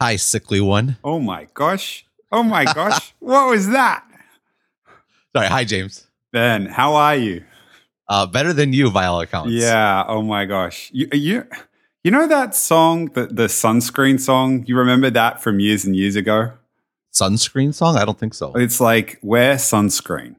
Hi, sickly one. Oh my gosh. Oh my gosh. what was that? Sorry. Hi, James. Ben, how are you? Uh, better than you by all accounts. Yeah. Oh my gosh. You you you know that song, the the sunscreen song? You remember that from years and years ago? Sunscreen song? I don't think so. It's like wear sunscreen.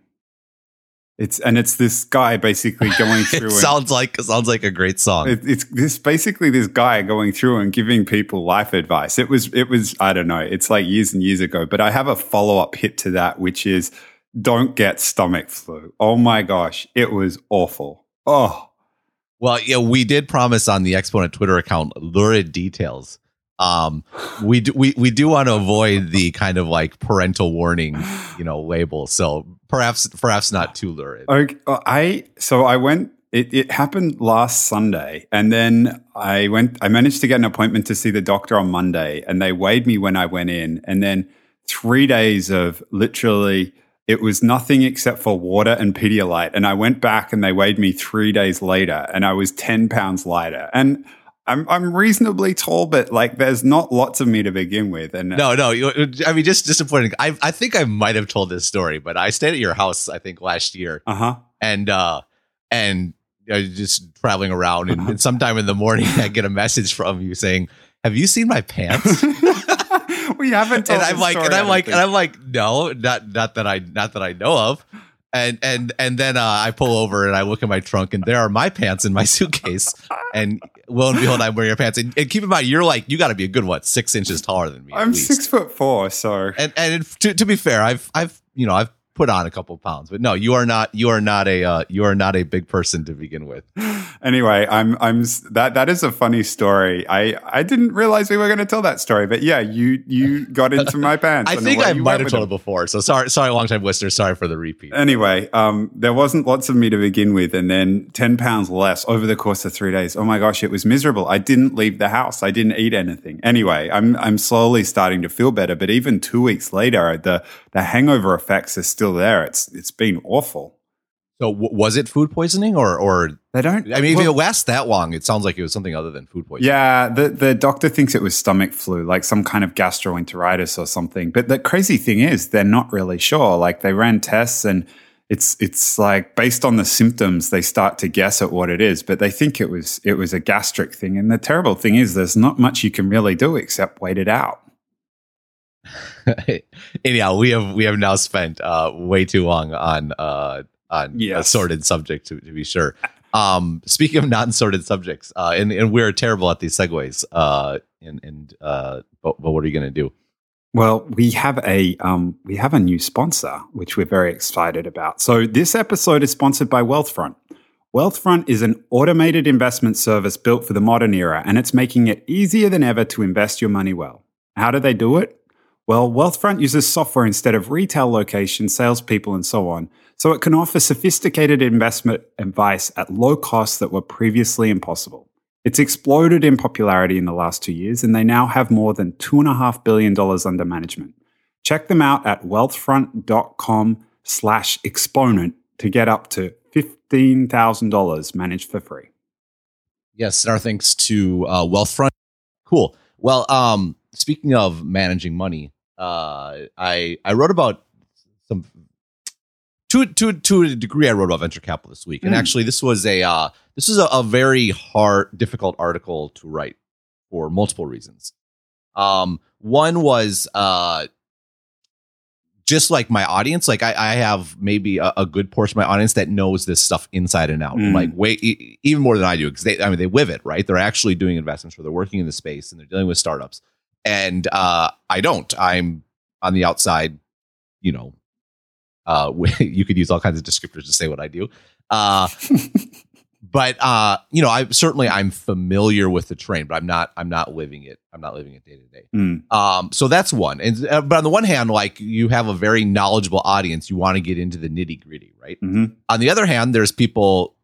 It's and it's this guy basically going through. it sounds like sounds like a great song. It, it's this basically this guy going through and giving people life advice. It was it was I don't know. It's like years and years ago. But I have a follow up hit to that, which is don't get stomach flu. Oh my gosh, it was awful. Oh, Well, yeah, we did promise on the Exponent Twitter account lurid details. Um, we do, we we do want to avoid the kind of like parental warning, you know, label. So perhaps perhaps not too lurid. okay. uh, I so I went. It, it happened last Sunday, and then I went. I managed to get an appointment to see the doctor on Monday, and they weighed me when I went in, and then three days of literally. It was nothing except for water and Pedialyte. And I went back and they weighed me three days later and I was 10 pounds lighter. And I'm, I'm reasonably tall, but like there's not lots of me to begin with. And No, no. you- I mean, just disappointing. I I think I might have told this story, but I stayed at your house. I think last year, uh huh. and uh and I was just traveling around, and, and sometime in the morning, I get a message from you saying, "Have you seen my pants?" we haven't and I'm like, and I'm like, and I'm like, no, not not that I not that I know of. And and and then uh, I pull over and I look in my trunk and there are my pants in my suitcase. And lo and behold, I'm wearing your pants. And, and keep in mind, you're like, you got to be a good what, six inches taller than me. I'm six foot four, so And and to, to be fair, I've I've you know I've put on a couple of pounds, but no, you are not you are not a uh, you are not a big person to begin with. anyway, I'm I'm that that is a funny story. I I didn't realize we were going to tell that story, but yeah, you you got into my pants. I think I might have told it before. So sorry, sorry, long time listeners. Sorry for the repeat. Anyway, um, there wasn't lots of me to begin with, and then ten pounds less over the course of three days. Oh my gosh, it was miserable. I didn't leave the house. I didn't eat anything. Anyway, I'm I'm slowly starting to feel better, but even two weeks later, the the hangover effects are still there. It's it's been awful. So w- was it food poisoning or or They don't. I mean, if it lasts that long, it sounds like it was something other than food poisoning. Yeah, the, the doctor thinks it was stomach flu, like some kind of gastroenteritis or something. But the crazy thing is, they're not really sure. Like they ran tests and it's it's like based on the symptoms, they start to guess at what it is, but they think it was it was a gastric thing. And the terrible thing is there's not much you can really do except wait it out. Anyhow, we have we have now spent uh, way too long on uh, on a Yes. sorted subject to, to be sure. Um, speaking of non-sorted subjects, uh, and and we're terrible at these segues. Uh, and and uh, but, but what are you going to do? Well, we have a um, we have a new sponsor, which we're very excited about. So this episode is sponsored by Wealthfront. Wealthfront is an automated investment service built for the modern era, and it's making it easier than ever to invest your money well. How do they do it? Well, Wealthfront uses software instead of retail locations, salespeople, and so on, so it can offer sophisticated investment advice at low costs that were previously impossible. It's exploded in popularity in the last two years, and they now have more than $2.5 billion under management. Check them out at wealthfront.com slash exponent to get up to $15,000 managed for free. Yes, and our thanks to uh, Wealthfront. Cool. Well, um, speaking of managing money, uh, I I wrote about some to to to a degree. I wrote about venture capital this week, and Mm. actually, this was a uh, this was a, a very hard, difficult article to write for multiple reasons. Um, one was uh, just like my audience, like I, I have maybe a, a good portion of my audience that knows this stuff inside and out, Mm. like way e- even more than I do because they, I mean, they live it, right? They're actually doing investments where they're working in the space and they're dealing with startups, and uh, I don't. I'm on the outside, you know. Uh, you could use all kinds of descriptors to say what I do. Uh, but uh, you know, I certainly I'm familiar with the train, but I'm not I'm not living it. I'm not living it day to day. Mm. Um, so that's one. And uh, but on the one hand, like you have a very knowledgeable audience, you want to get into the nitty gritty, right? Mhm. On the other hand, there's people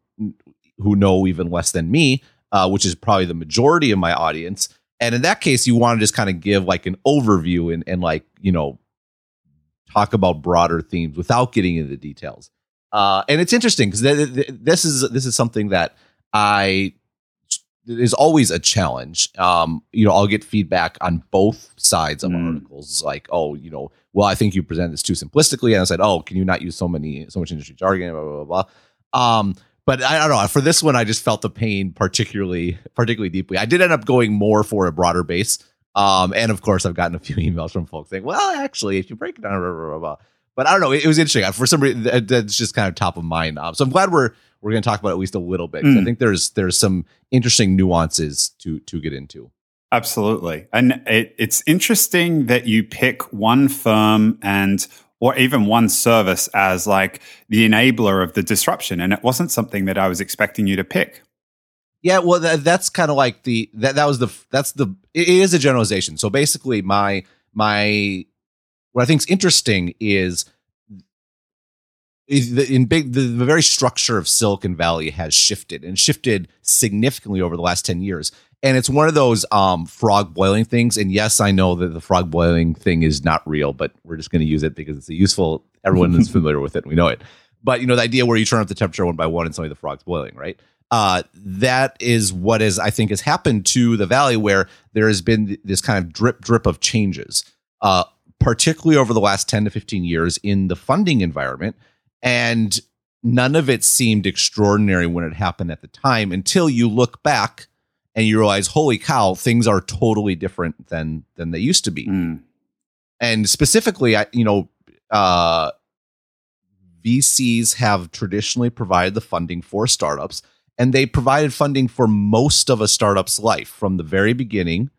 who know even less than me, uh, which is probably the majority of my audience. And in that case, you want to just kind of give like an overview and, and like, you know, talk about broader themes without getting into the details. Uh, and it's interesting because th- th- this is this is something that I is always a challenge. Um, you know, I'll get feedback on both sides of Mm. articles, like, oh, you know, well, I think you present this too simplistically, and I said, oh, can you not use so many, so much industry jargon, blah blah blah. blah. Um, but I don't know. For this one, I just felt the pain particularly, particularly deeply. I did end up going more for a broader base. Um, and of course, I've gotten a few emails from folks saying, well, actually, if you break it down, blah, blah, blah, blah. but I don't know. It, it was interesting. For some reason, that- that's just kind of top of mind. Um, so I'm glad we're we're going to talk about it at least a little bit. 'cause I Mm. think there's there's some interesting nuances to to get into. Absolutely. And it, it's interesting that you pick one firm and or even one service as like the enabler of the disruption. And it wasn't something that I was expecting you to pick. Yeah, well, that, that's kind of like the that that was the that's the it is a generalization. So basically, my my what I think is interesting is in big the, the very structure of Silicon Valley has shifted and shifted significantly over the last ten years. And it's one of those um, frog boiling things. And yes, I know that the frog boiling thing is not real, but we're just going to use it because it's a useful. Everyone is familiar with it. And we know it. But you know the idea where you turn up the temperature one by one and suddenly the frog's boiling, right? Uh, that is what is I think has happened to the valley, where there has been this kind of drip drip of changes, uh, particularly over the last ten to fifteen years in the funding environment, and none of it seemed extraordinary when it happened at the time until you look back and you realize, holy cow, things are totally different than than they used to be Mm. and specifically I, you know uh VCs have traditionally provided the funding for startups and they provided funding for most of a startup's life from the very beginning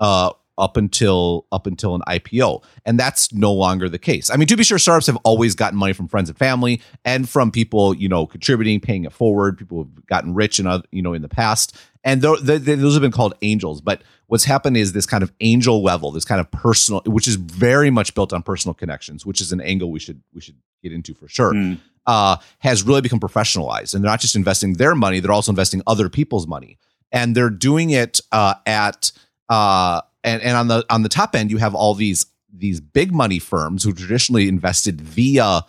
uh up until up until an IPO and that's no longer the case. I mean to be sure startups have always gotten money from friends and family and from people, you know, contributing, paying it forward, people have gotten rich and you know in the past and tho- th- th- those have been called angels, but what's happened is this kind of angel level, this kind of personal which is very much built on personal connections, which is an angle we should we should get into for sure Mm. uh, has really become professionalized, and they're not just investing their money; they're also investing other people's money, and they're doing it uh, at uh, and and on the on the top end, you have all these these big money firms who traditionally invested via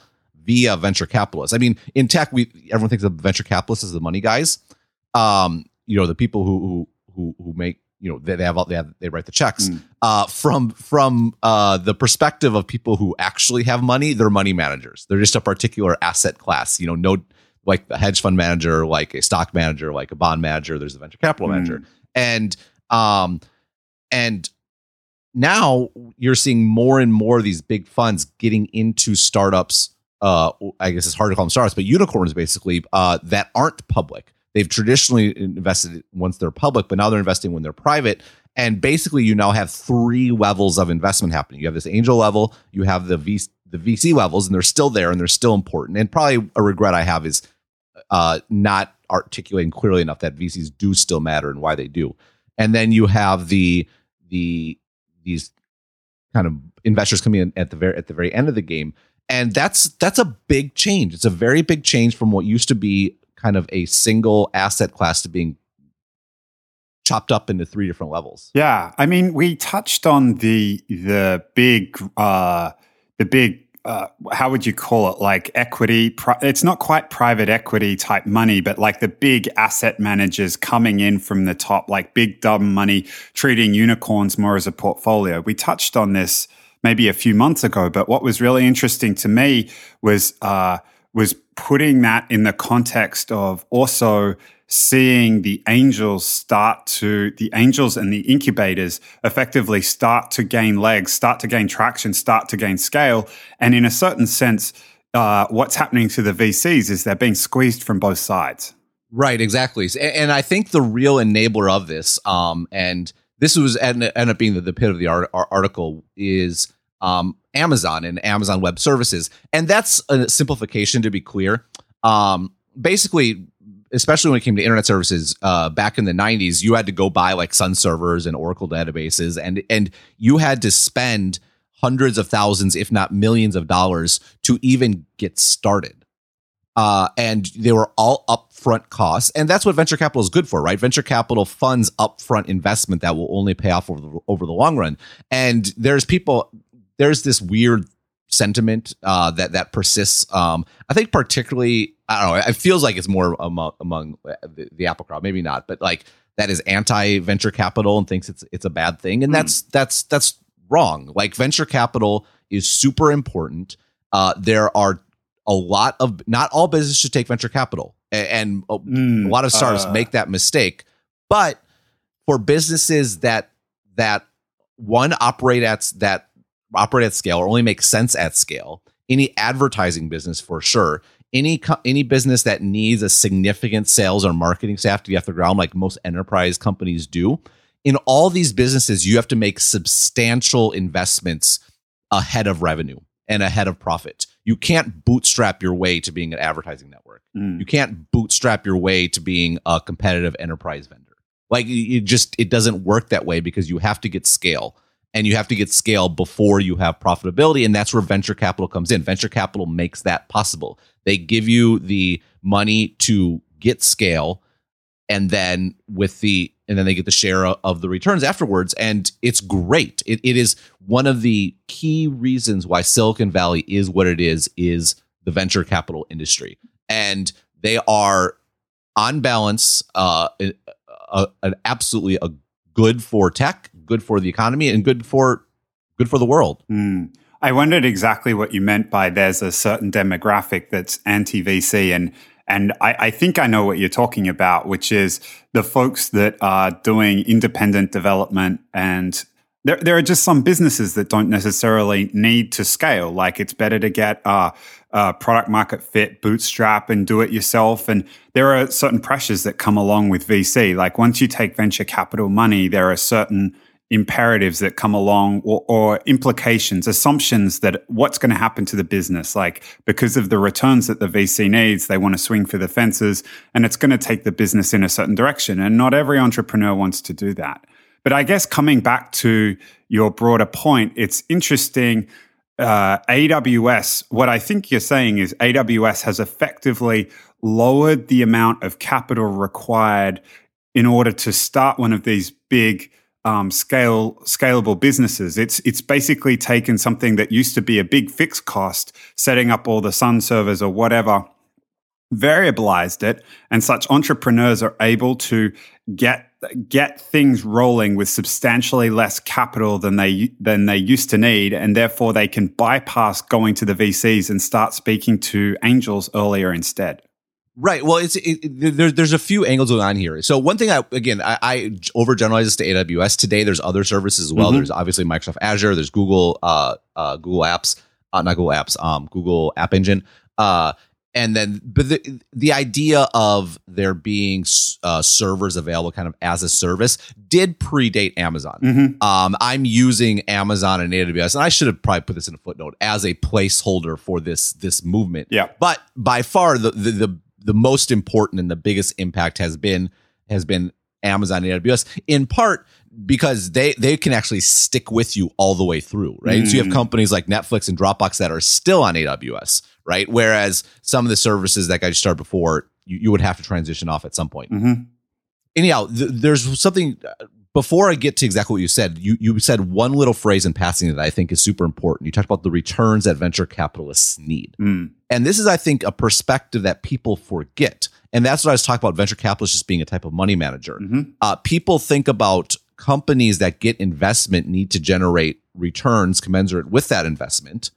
via venture capitalists. I mean, in tech, we everyone thinks of venture capitalists as the money guys. Um, you know, the people who who who who make you know they, they have all they have they write the checks Mm. uh, from from uh, the perspective of people who actually have money, they're money managers. They're just a particular asset class. You know, no like a hedge fund manager, like a stock manager, like a bond manager. There's a venture capital Mm. manager, and um, and now you're seeing more and more of these big funds getting into startups. Uh, I guess it's hard to call them startups, but unicorns basically uh, that aren't public. They've traditionally invested once they're public, but now they're investing when they're private. And basically, you now have three levels of investment happening. You have this angel level, you have the V the VC levels, and they're still there and they're still important. And probably a regret I have is uh, not articulating clearly enough that VCs do still matter and why they do. And then you have the the these kind of investors coming in at the very at the very end of the game, and that's that's a big change. It's a very big change from what used to be kind of a single asset class to being chopped up into three different levels. Yeah, I mean, we touched on the the big uh, the big uh, how would you call it? Like equity. Pri- it's not quite private equity type money, but like the big asset managers coming in from the top, like big dumb money, treating unicorns more as a portfolio. We touched on this maybe a few months ago, but what was really interesting to me was uh, was putting that in the context of also seeing the angels start to the angels and the incubators effectively start to gain legs start to gain traction start to gain scale and in a certain sense uh, what's happening to the vcs is they're being squeezed from both sides Right, exactly. And, I think the real enabler of this, um, and this was ended up being the, the pit of the art, ar- article, is um, Amazon and Amazon Web Services, and that's a simplification to be clear. Um, basically, especially when it came to internet services uh, back in the 90s you had to go buy like sun servers and oracle databases and and you had to spend hundreds of thousands if not millions of dollars to even get started. Uh, and they were all upfront costs and that's what venture capital is good for right? Venture capital funds upfront investment that will only pay off over the, over the long run. And there's people there's this weird sentiment uh, that that persists. Um, I think particularly, I don't know. It feels like it's more among, among the, the Apple crowd, maybe not, but like that is anti venture capital and thinks it's it's a bad thing, and Hmm. that's that's that's wrong. Like venture capital is super important. Uh, there are a lot of not all businesses should take venture capital, and, a, Mm, a lot of startups uh, make that mistake. But for businesses that that one operate at that operate at scale or only make sense at scale, any advertising business for sure, any co- any business that needs a significant sales or marketing staff to be off the ground, like most enterprise companies do, in all these businesses, you have to make substantial investments ahead of revenue and ahead of profit. You can't bootstrap your way to being an advertising network. mm. You can't bootstrap your way to being a competitive enterprise vendor. Like it just it doesn't work that way because you have to get scale and you have to get scale before you have profitability and that's where venture capital comes in. Venture capital makes that possible. They give you the money to get scale and then with the and then they get the share of the returns afterwards and it's great it, it is one of the key reasons why silicon valley is what it is is the venture capital industry and they are on balance uh, a, a, an absolutely a good for tech good for the economy and good for good for the world Mm. I wondered exactly what you meant by there's a certain demographic that's anti VC and and I, I think I know what you're talking about, which is the folks that are doing independent development and there, there are just some businesses that don't necessarily need to scale. Like it's better to get uh, product market fit, bootstrap, and do it yourself. And there are certain pressures that come along with VC. Like once you take venture capital money, there are certain imperatives that come along or, or implications, assumptions that what's going to happen to the business. Like because of the returns that the VC needs, they want to swing for the fences and it's going to take the business in a certain direction. And not every entrepreneur wants to do that. But I guess coming back to your broader point, it's interesting. Uh, AWS, what I think you're saying is AWS has effectively lowered the amount of capital required in order to start one of these big um, scale scalable businesses. It's it's basically taken something that used to be a big fixed cost, setting up all the Sun servers or whatever, variabilized it, and such entrepreneurs are able to get get things rolling with substantially less capital than they than they used to need, and therefore they can bypass going to the VCs and start speaking to angels earlier instead. Right. Well, it's it, it, there, there's a few angles going on here. So one thing I again I, I overgeneralize this to AWS today. There's other services as well. Mhm. There's obviously Microsoft Azure. There's Google uh, uh, Google Apps, uh, not Google Apps, um, Google App Engine. Uh, and then, but the the idea of there being uh, servers available kind of as a service did predate Amazon. Mm-hmm. Um, I'm using Amazon and AWS, and I should have probably put this in a footnote as a placeholder for this this movement. Yeah. But by far, the the the, the most important and the biggest impact has been has been Amazon and AWS. In part because they they can actually stick with you all the way through, right? So you have Mm. companies like Netflix and Dropbox that are still on AWS, right? Whereas some of the services that I just started before, you, you would have to transition off at some point Mm-hmm. anyhow, th- there's something uh, before I get to exactly what you said. You you said one little phrase in passing that I think is super important. You talked about the returns that venture capitalists need, Mm. and this is, I think, a perspective that people forget. And that's what I was talking about. Venture capitalists just being a type of money manager. Mhm. Uh, people think about companies that get investment need to generate returns commensurate with that investment.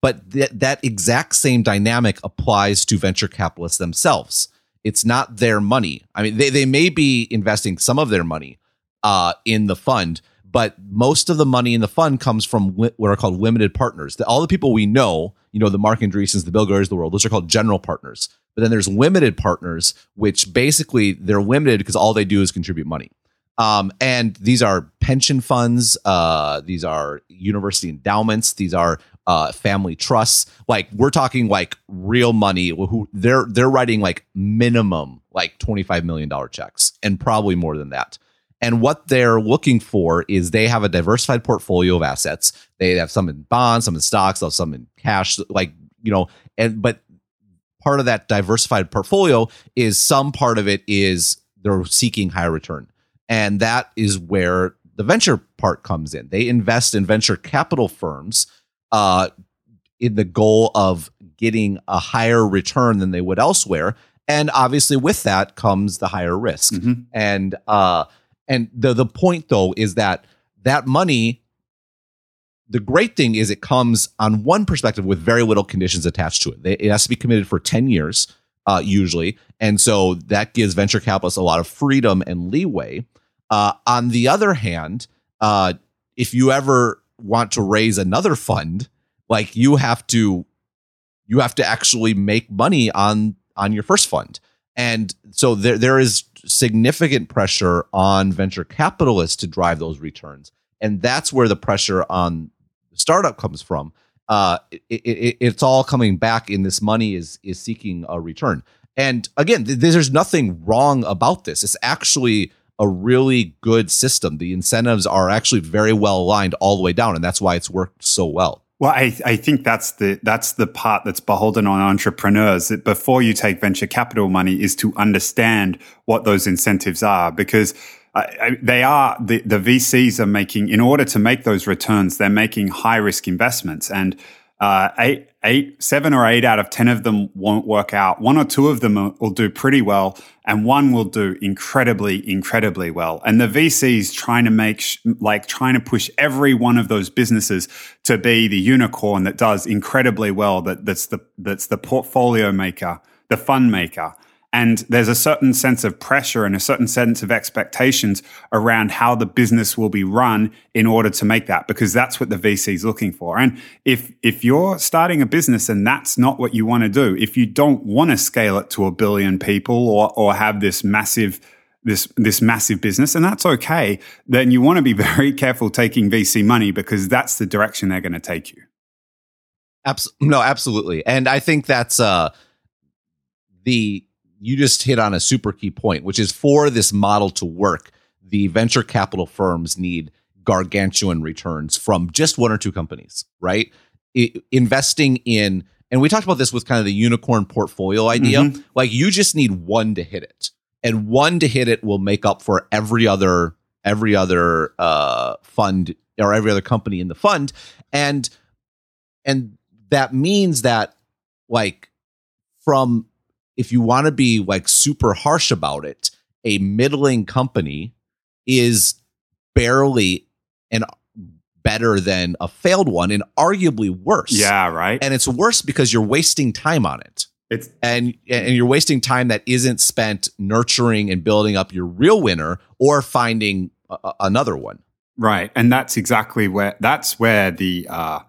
But th- that exact same dynamic applies to venture capitalists themselves. It's not their money. I mean, they, they may be investing some of their money uh, in the fund, but most of the money in the fund comes from what are called limited partners. All the people we know, you know, the Mark Andreessens, the Bill Gurley's of the world, those are called general partners. But then there's limited partners, which basically they're limited because all they do is contribute money. Um, and these are pension funds, uh, these are university endowments, these are uh, family trusts. Like we're talking like real money. Who they're they're writing like minimum like twenty five million dollar checks, and probably more than that. And what they're looking for is they have a diversified portfolio of assets. They have some in bonds, some in stocks, some in cash. Like you know, and but part of that diversified portfolio is some part of it is they're seeking higher return. And that is where the venture part comes in. They invest in venture capital firms uh, in the goal of getting a higher return than they would elsewhere. and obviously with that comes the higher risk. Mhm. And uh, and the the point though is that that money. The great thing is it comes on one perspective with very little conditions attached to it. It has to be committed for ten years, uh, usually, and so that gives venture capitalists a lot of freedom and leeway. Uh, on the other hand, uh, if you ever want to raise another fund, like you have to, you have to actually make money on on your first fund, and so there there is significant pressure on venture capitalists to drive those returns, and that's where the pressure on the startup comes from. Uh, it, it, it's all coming back in this money is is seeking a return. And again, th- there's nothing wrong about this. It's actually a really good system. The incentives are actually very well aligned all the way down, and that's why it's worked so well. Well, I, I think that's the that's the part that's beholden on entrepreneurs that before you take venture capital money is to understand what those incentives are because uh, I- they are the, the VCs are making in order to make those returns they're making high risk investments. And uh, eight eight seven or eight out of ten of them won't work out. One or two of them will- will do pretty well and one will do incredibly incredibly well. And the VCs trying to make sh- like trying to push every one of those businesses to be the unicorn that does incredibly well that that's the that's the portfolio maker the fund maker and there's a certain sense of pressure and a certain sense of expectations around how the business will be run in order to make that because that's what the VC is looking for. And if if you're starting a business and that's not what you want to do, if you don't want to scale it to a billion people or or have this massive this this massive business and that's okay, then you want to be very careful taking VC money because that's the direction they're going to take you. Abs- no, absolutely. And I think that's uh the you just hit on a super key point, which is for this model to work, the venture capital firms need gargantuan returns from just one or two companies, right? I- investing in and we talked about this with kind of the unicorn portfolio idea. Mhm. Like you just need one to hit it. And one to hit it will make up for every other every other uh fund or every other company in the fund. And and that means that like from if you want to be like super harsh about it a middling company is barely and better than a failed one and arguably worse. Yeah, right. and it's worse because you're wasting time on it. It's and and you're wasting time that isn't spent nurturing and building up your real winner or finding a- another one. Right, and that's exactly where that's where the uh,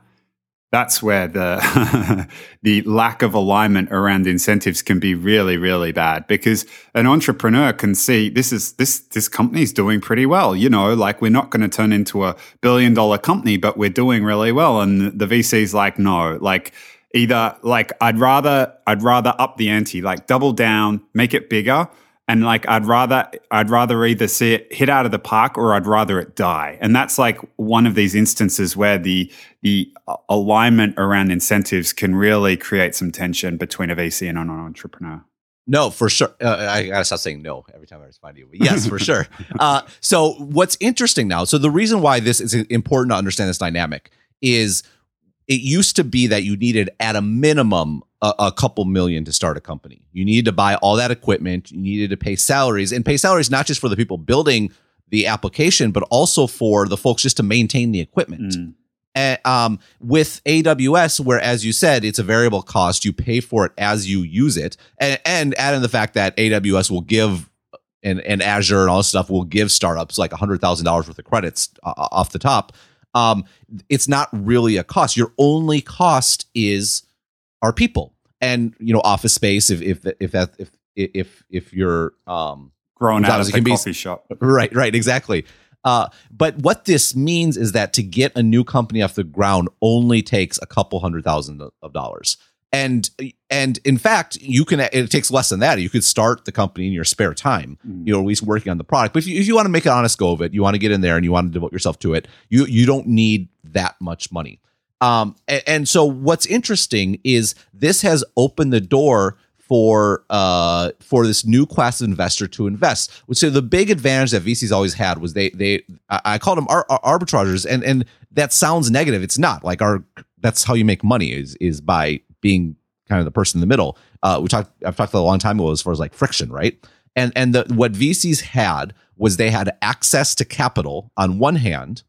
that's where the the lack of alignment around incentives can be really really bad because an entrepreneur can see this is this this company's doing pretty well. You know like we're not going to turn into a billion dollar company but we're doing really well. And the VC's like no like either like I'd rather I'd rather up the ante like double down make it bigger and like I'd rather I'd rather either see it hit out of the park or I'd rather it die. And that's like one of these instances where the the alignment around incentives can really create some tension between a VC and an entrepreneur. No, for sure. Uh, I gotta stop saying no every time I respond to you. But yes, for sure. Uh, so what's interesting now? So the reason why this is important to understand this dynamic is it used to be that you needed at a minimum a, a couple million to start a company. You needed to buy all that equipment. You needed to pay salaries and pay salaries not just for the people building the application, but also for the folks just to maintain the equipment. Mm. And, um, with AWS, where as you said, it's a variable cost, you pay for it as you use it, and, and add in the fact that AWS will give and, and Azure and all this stuff will give startups like hundred thousand dollars worth of credits uh, off the top. Um, it's not really a cost. Your only cost is our people and you know office space. If if if that if if if you're um, Grown out of the can be- shop. Right, right, exactly. Uh, but what this means is that to get a new company off the ground only takes a couple hundred thousand of dollars. And and in fact, you can it takes less than that. You could start the company in your spare time, Mm. you're always working on the product. But if you, if you want to make an honest go of it, you want to get in there and you want to devote yourself to it, you you don't need that much money. Um, and, and so what's interesting is this has opened the door for uh for this new class of investor to invest. So the big advantage that VCs always had was they they I called them ar- arbitragers, and and that sounds negative. It's not like our that's how you make money is is by being kind of the person in the middle. Uh, we talked. I've talked a long time ago as far as like friction, right? And and the what VCs had was they had access to capital on one hand,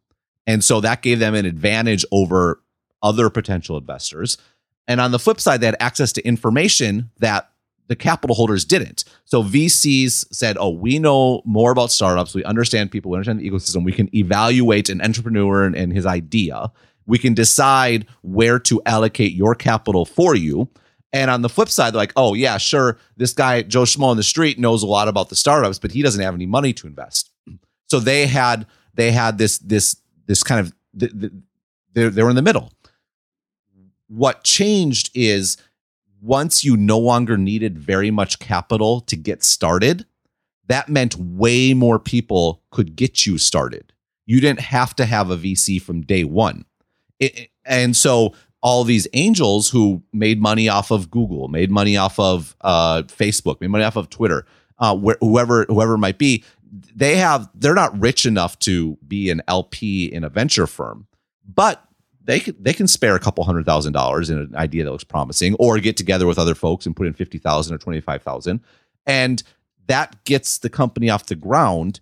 and so that gave them an advantage over other potential investors. And on the flip side, they had access to information that the capital holders didn't. So VCs said, "Oh, we know more about startups. We understand people. We understand the ecosystem. We can evaluate an entrepreneur and, and his idea. We can decide where to allocate your capital for you." And on the flip side, they're like, "Oh yeah, sure. This guy Joe Schmo on the street knows a lot about the startups, but he doesn't have any money to invest." So they had they had this this this kind of they they were in the middle. What changed is once you no longer needed very much capital to get started, that meant way more people could get you started. You didn't have to have a VC from day one. It, and so all these angels who made money off of Google, made money off of uh, Facebook, made money off of Twitter, uh, wh- whoever whoever might be, they have they're not rich enough to be an LP in a venture firm, but they they can spare a couple hundred thousand dollars in an idea that looks promising, or get together with other folks and put in fifty thousand or twenty five thousand, and that gets the company off the ground.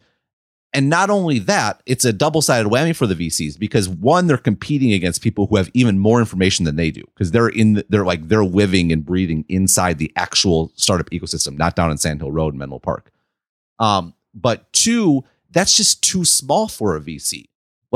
And not only that, it's a double sided whammy for the VCs because one, they're competing against people who have even more information than they do because they're in, the, they're like they're living and breathing inside the actual startup ecosystem, not down in Sand Hill Road, in Menlo Park. Um, but two, that's just too small for a VC.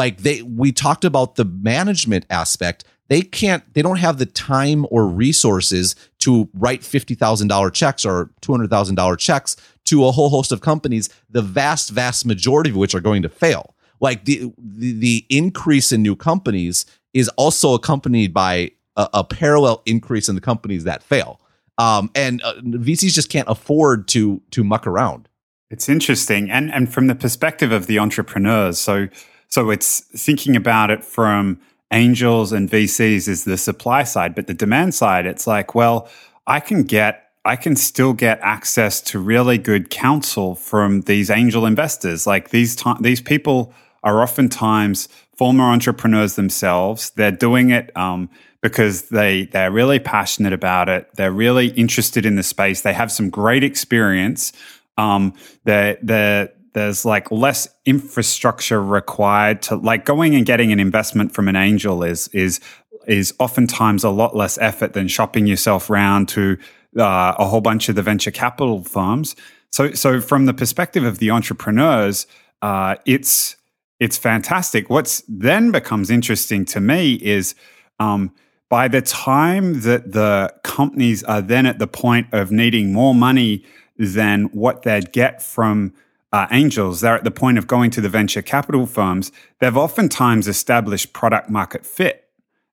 Like they we talked about the management aspect. They can't they don't have the time or resources to write $50,000 checks or $200,000 checks to a whole host of companies, the vast vast majority of which are going to fail. Like the the, the increase in new companies is also accompanied by a, a parallel increase in the companies that fail. Um, and uh, VCs just can't afford to to muck around. It's interesting, and and from the perspective of the entrepreneurs, so so it's thinking about it from angels and VCs is the supply side, but the demand side, it's like, well, I can get I can still get access to really good counsel from these angel investors. Like these t- these people are oftentimes former entrepreneurs themselves. They're doing it um, because they they're really passionate about it. They're really interested in the space. They have some great experience. Um, they're they're there's like less infrastructure required to like going and getting an investment from an angel is is is oftentimes a lot less effort than shopping yourself around to uh, a whole bunch of the venture capital firms. So so from the perspective of the entrepreneurs, uh, it's it's fantastic. What's then becomes interesting to me is um, by the time that the companies are then at the point of needing more money than what they'd get from uh, angels, they're at the point of going to the venture capital firms. They've oftentimes established product market fit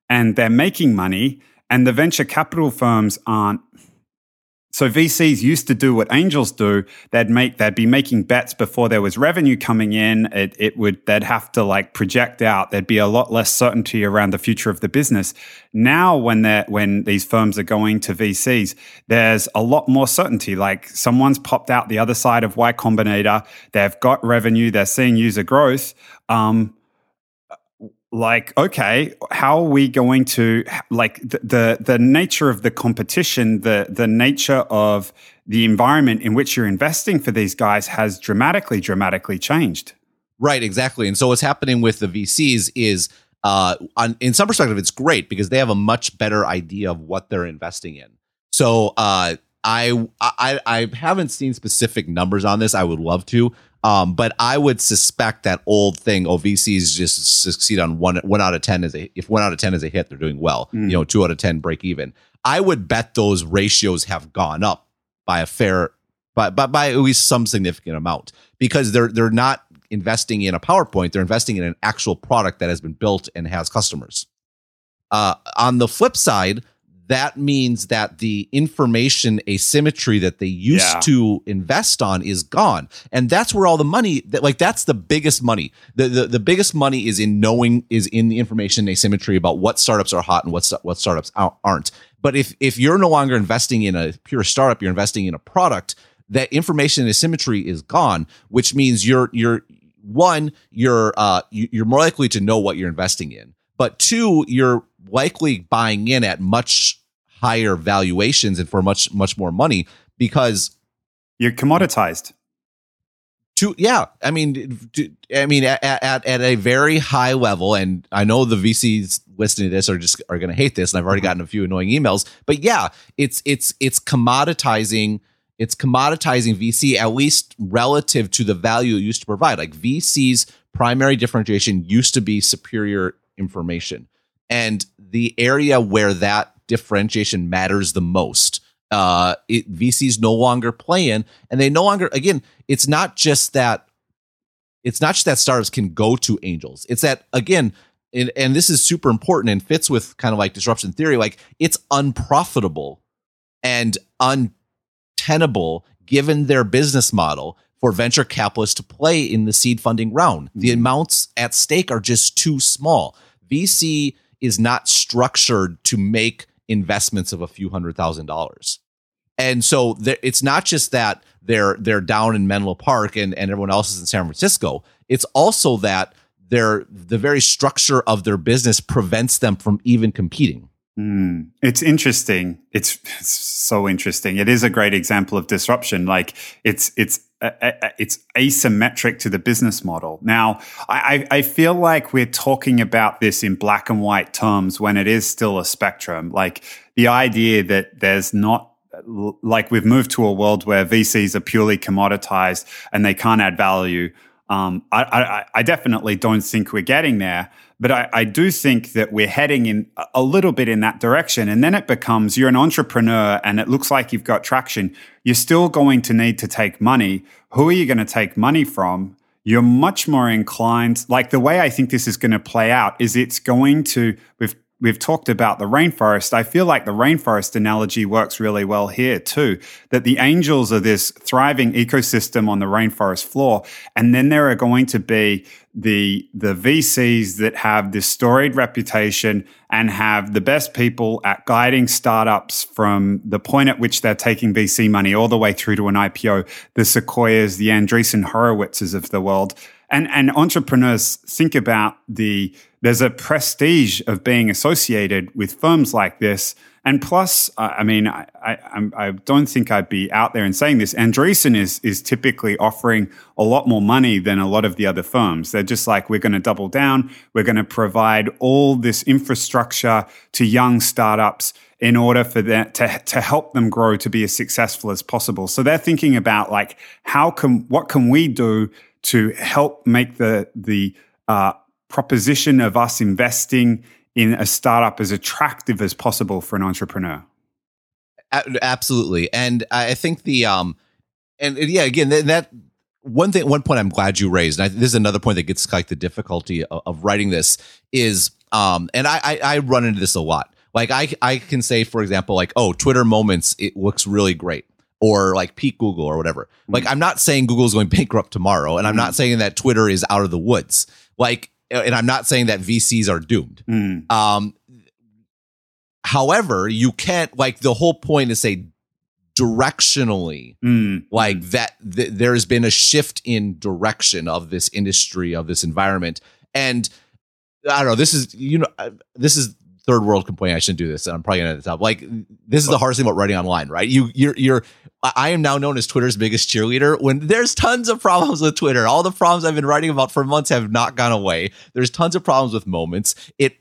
and they're making money, and the venture capital firms aren't so VCs used to do what angels do. They'd make they'd be making bets before there was revenue coming in. It, it would they'd have to like project out. There'd be a lot less certainty around the future of the business. Now, when they when these firms are going to VCs, there's a lot more certainty. Like someone's popped out the other side of Y Combinator. They've got revenue. They're seeing user growth. Um, like okay how are we going to like the, the, the nature of the competition the the nature of the environment in which you're investing for these guys has dramatically dramatically changed. Right exactly. And so what's happening with the vcs is uh on, in some perspective it's great because they have a much better idea of what they're investing in. So uh I, I I haven't seen specific numbers on this. I would love to, um, but I would suspect that old thing, OVCs just succeed on one one out of ten is a if one out of ten is a hit, they're doing well. Mm. You know, two out of ten break even. I would bet those ratios have gone up by a fair by, by by at least some significant amount because they're they're not investing in a PowerPoint, they're investing in an actual product that has been built and has customers. Uh, on the flip side, that means that the information asymmetry that they used yeah. to invest on is gone. And that's where all the money that like that's the biggest money. The, the the biggest money is in knowing is in the information asymmetry about what startups are hot and what what startups aren't. But if if you're no longer investing in a pure startup you're investing in a product that information asymmetry is gone which means you're you're one you're uh you're more likely to know what you're investing in. But two you're likely buying in at much higher valuations and for much much more money because you're commoditized. To yeah. I mean to, i mean at, at, at a very high level and i know the vcs listening to this are just are going to hate this and i've already gotten a few annoying emails but yeah it's it's it's commoditizing it's commoditizing vc at least relative to the value it used to provide. Like vc's primary differentiation used to be superior information and the area where that differentiation matters the most uh, it, VCs no longer play in, and they no longer. Again, it's not just that. It's not just that startups can go to angels. It's that again, and, and this is super important and fits with kind of like disruption theory. Like it's unprofitable and untenable given their business model for venture capitalists to play in the seed funding round. The mm-hmm. amounts at stake are just too small. VC is not structured to make investments of a few hundred thousand dollars. And so it's not just that they're they're down in Menlo Park and, and everyone else is in San Francisco. It's also that their the very structure of their business prevents them from even competing. Mm, it's interesting. It's, it's, so interesting. It is a great example of disruption. Like it's it's it's asymmetric to the business model. Now, I, I feel like we're talking about this in black and white terms when it is still a spectrum. Like the idea that there's not like we've moved to a world where VCs are purely commoditized and they can't add value. Um, I, I, I, definitely don't think we're getting there, but I, I, do think that we're heading in a little bit in that direction. And then it becomes you're an entrepreneur and it looks like you've got traction. You're still going to need to take money. Who are you going to take money from? You're much more inclined, like the way I think this is going to play out is it's going to, we've we've talked about the rainforest. I feel like the rainforest analogy works really well here too. That the angels are this thriving ecosystem on the rainforest floor, and then there are going to be the the VCs that have this storied reputation and have the best people at guiding startups from the point at which they're taking VC money all the way through to an IPO. The Sequoias, the Andreessen Horowitzes of the world and and entrepreneurs think about the there's a prestige of being associated with firms like this. And plus, I mean, I, I, I, don't think I'd be out there and saying this. Andreessen is is typically offering a lot more money than a lot of the other firms. They're just like, we're going to double down. We're going to provide all this infrastructure to young startups in order for that to, to help them grow to be as successful as possible. So they're thinking about like, how can, what can we do to help make the the uh, proposition of us investing in a startup as attractive as possible for an entrepreneur. Absolutely, and I think the um, and yeah, again that one thing, one point I'm glad you raised, and I, this is another point that gets like the difficulty of, of writing this is um, and I, I I run into this a lot. Like I I can say, for example, like oh, Twitter Moments, it looks really great or like peak Google or whatever. Mm-hmm. Like I'm not saying Google's going bankrupt tomorrow, and I'm not saying that Twitter is out of the woods. Like, and I'm not saying that VCs are doomed. Mm-hmm. Um, however, you can't like the whole point is say directionally mm. like that th- there has been a shift in direction of this industry of this environment and i don't know this is you know this is third world complaint I shouldn't do this. And I'm probably gonna end top. Like this is the hardest thing about writing online, right? You you're you're I am now known as Twitter's biggest cheerleader when there's tons of problems with Twitter. All the problems I've been writing about for months have not gone away. There's tons of problems with moments. It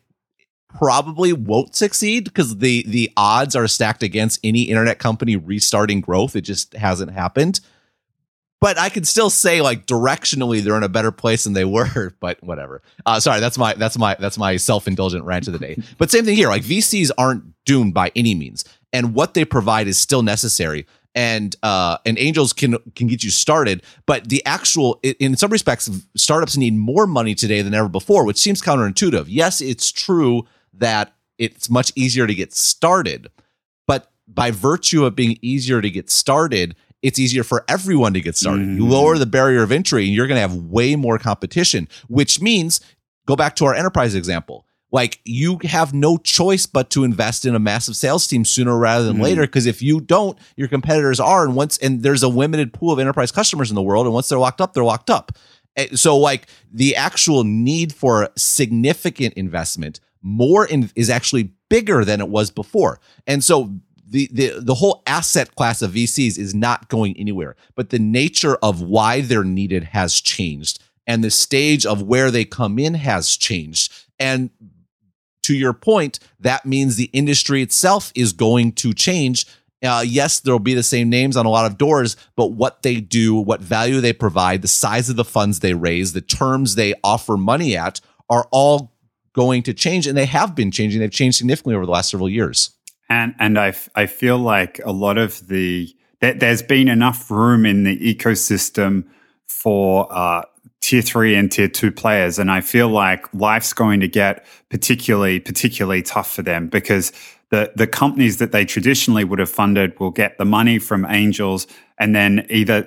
probably won't succeed because the the odds are stacked against any internet company restarting growth. It just hasn't happened but I can still say like directionally they're in a better place than they were. But whatever. Uh, sorry, that's my that's my that's my self indulgent rant of the day. But same thing here. Like VCs aren't doomed by any means, and what they provide is still necessary. And uh, and angels can can get you started, but the actual in some respects, startups need more money today than ever before, which seems counterintuitive. Yes, it's true that it's much easier to get started, but by virtue of being easier to get started, it's easier for everyone to get started. Mm-hmm. You lower the barrier of entry and you're going to have way more competition, which means go back to our enterprise example. Like you have no choice but to invest in a massive sales team sooner rather than mm-hmm. later. Because if you don't, your competitors are, and once and there's a limited pool of enterprise customers in the world, and once they're locked up, they're locked up. Eh, so like the actual need for significant investment more in, is actually bigger than it was before. And so the, the the whole asset class of VCs is not going anywhere, but the nature of why they're needed has changed and the stage of where they come in has changed. And to your point, that means the industry itself is going to change. Uh, yes, there'll be the same names on a lot of doors, but what they do, what value they provide, the size of the funds they raise, the terms they offer money at are all going to change. And they have been changing. They've changed significantly over the last several years. And, and I, I feel like a lot of the, there's been enough room in the ecosystem for uh, tier three and tier two players. And I feel like life's going to get particularly, particularly tough for them because the, the companies that they traditionally would have funded will get the money from angels and then either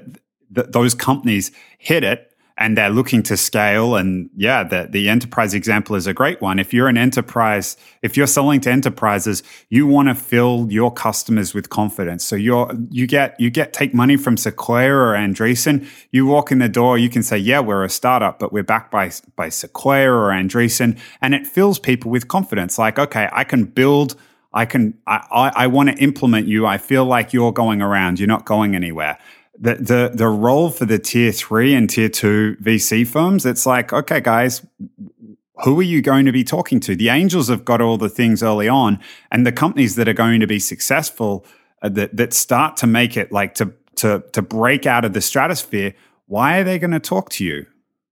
th- those companies hit it and they're looking to scale. And yeah, the, the enterprise example is a great one. If you're an enterprise, if you're selling to enterprises, you want to fill your customers with confidence. So you're, you get, you get, take money from Sequoia or Andreessen. You walk in the door, you can say, yeah, we're a startup, but we're backed by, by Sequoia or Andreessen. And it fills people with confidence. Like, okay, I can build I can, I, I, I want to implement you. I feel like you're going around. You're not going anywhere the, the the role for the tier three and tier two VC firms, it's like, okay, guys, who are you going to be talking to? The angels have got all the things early on, and the companies that are going to be successful uh, that that start to make it like to to to break out of the stratosphere. Why are they going to talk to you?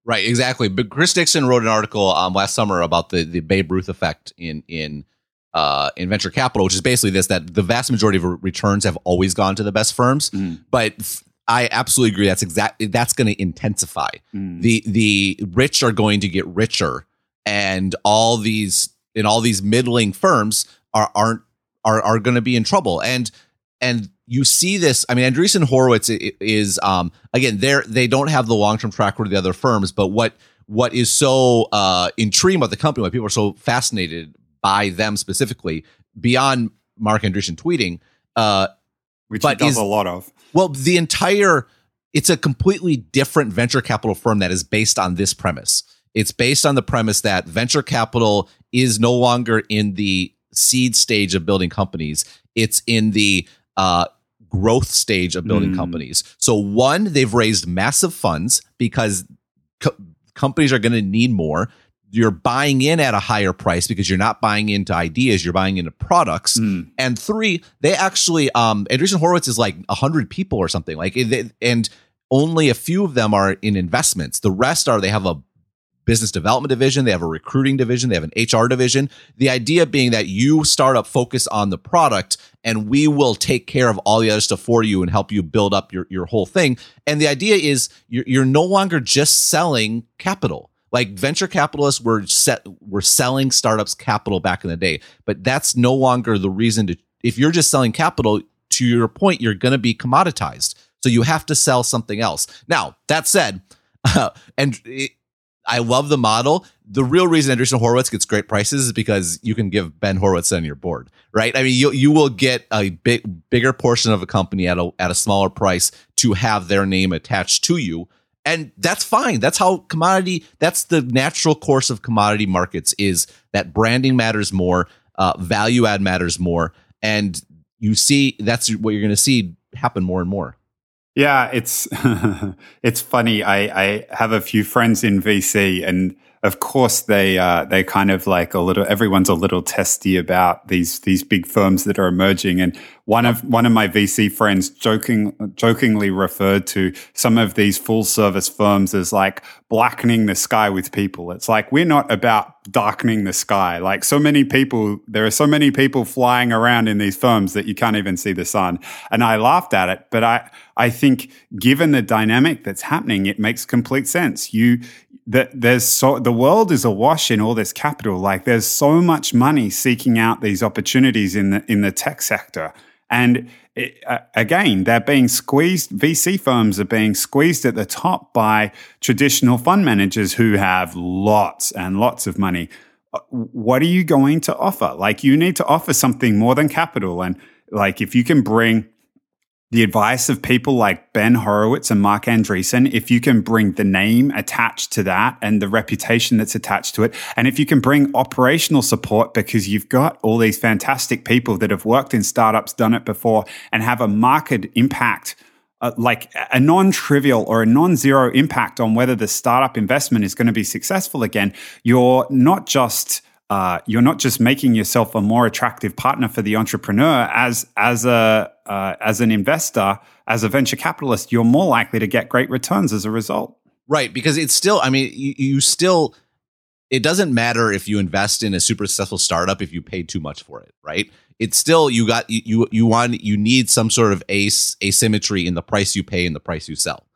Right, exactly. But Chris Dixon wrote an article um, last summer about the the Babe Ruth effect in in uh, in venture capital, which is basically this: that the vast majority of returns have always gone to the best firms, mm. but I absolutely agree. That's exactly that's going to intensify. Mm. The the rich are going to get richer, and all these and all these middling firms are aren't are are going to be in trouble. And and you see this. I mean, Andreessen Horowitz is um again they they don't have the long term track record of the other firms, but what what is so uh, intriguing about the company, why people are so fascinated by them specifically, beyond Marc Andreessen tweeting, uh, which but he does is, a lot of. Well, the entire it's a completely different venture capital firm that is based on this premise. It's based on the premise that venture capital is no longer in the seed stage of building companies. It's in the uh, growth stage of building mm. companies. So one, they've raised massive funds because co- companies are going to need more you're buying in at a higher price because you're not buying into ideas, you're buying into products. Mm. And three, they actually, um, Andreessen Horowitz is like a hundred people or something like, they, and only a few of them are in investments. The rest are they have a business development division, they have a recruiting division, they have an HR division. The idea being that you startup focus on the product and we will take care of all the other stuff for you and help you build up your, your whole thing. And the idea is you're, you're no longer just selling capital like venture capitalists were set were selling startups capital back in the day, but that's no longer the reason to if you're just selling capital, to your point, you're going to be commoditized. So you have to sell something else. Now, that said, uh, and it, I love the model. The real reason Andreessen Horowitz gets great prices is because you can give Ben Horowitz on your board, right? I mean, you you will get a big bigger portion of a company at a at a smaller price to have their name attached to you and that's fine. That's how commodity that's the natural course of commodity markets is that branding matters more uh, value add matters more. And you see that's what you're going to see happen more and more. Yeah it's it's funny. I i have a few friends in vc and of course they uh, they kind of like a little everyone's a little testy about these these big firms that are emerging. And one of one of my VC friends joking jokingly referred to some of these full service firms as like blackening the sky with people. It's like we're not about darkening the sky. Like so many people there are so many people flying around in these firms that you can't even see the sun. And I laughed at it but I I think given the dynamic that's happening it makes complete sense. You that there's so the world is awash in all this capital. Like there's so much money seeking out these opportunities in the in the tech sector, and it, uh, again, they're being squeezed. VC firms are being squeezed at the top by traditional fund managers who have lots and lots of money. Uh, what are you going to offer? Like you need to offer something more than capital, and like if you can bring the advice of people like Ben Horowitz and Marc Andreessen, if you can bring the name attached to that and the reputation that's attached to it, and if you can bring operational support because you've got all these fantastic people that have worked in startups, done it before, and have a market impact. Uh, like a non-trivial or a non-zero impact on whether the startup investment is going to be successful again you're not just uh, you're not just making yourself a more attractive partner for the entrepreneur as as a uh, as an investor as a venture capitalist you're more likely to get great returns as a result. Right because it's still i mean you, you still it doesn't matter if you invest in a super successful startup if you pay too much for it right? It's still you got you you want you need some sort of ace asymmetry in the price you pay and the price you sell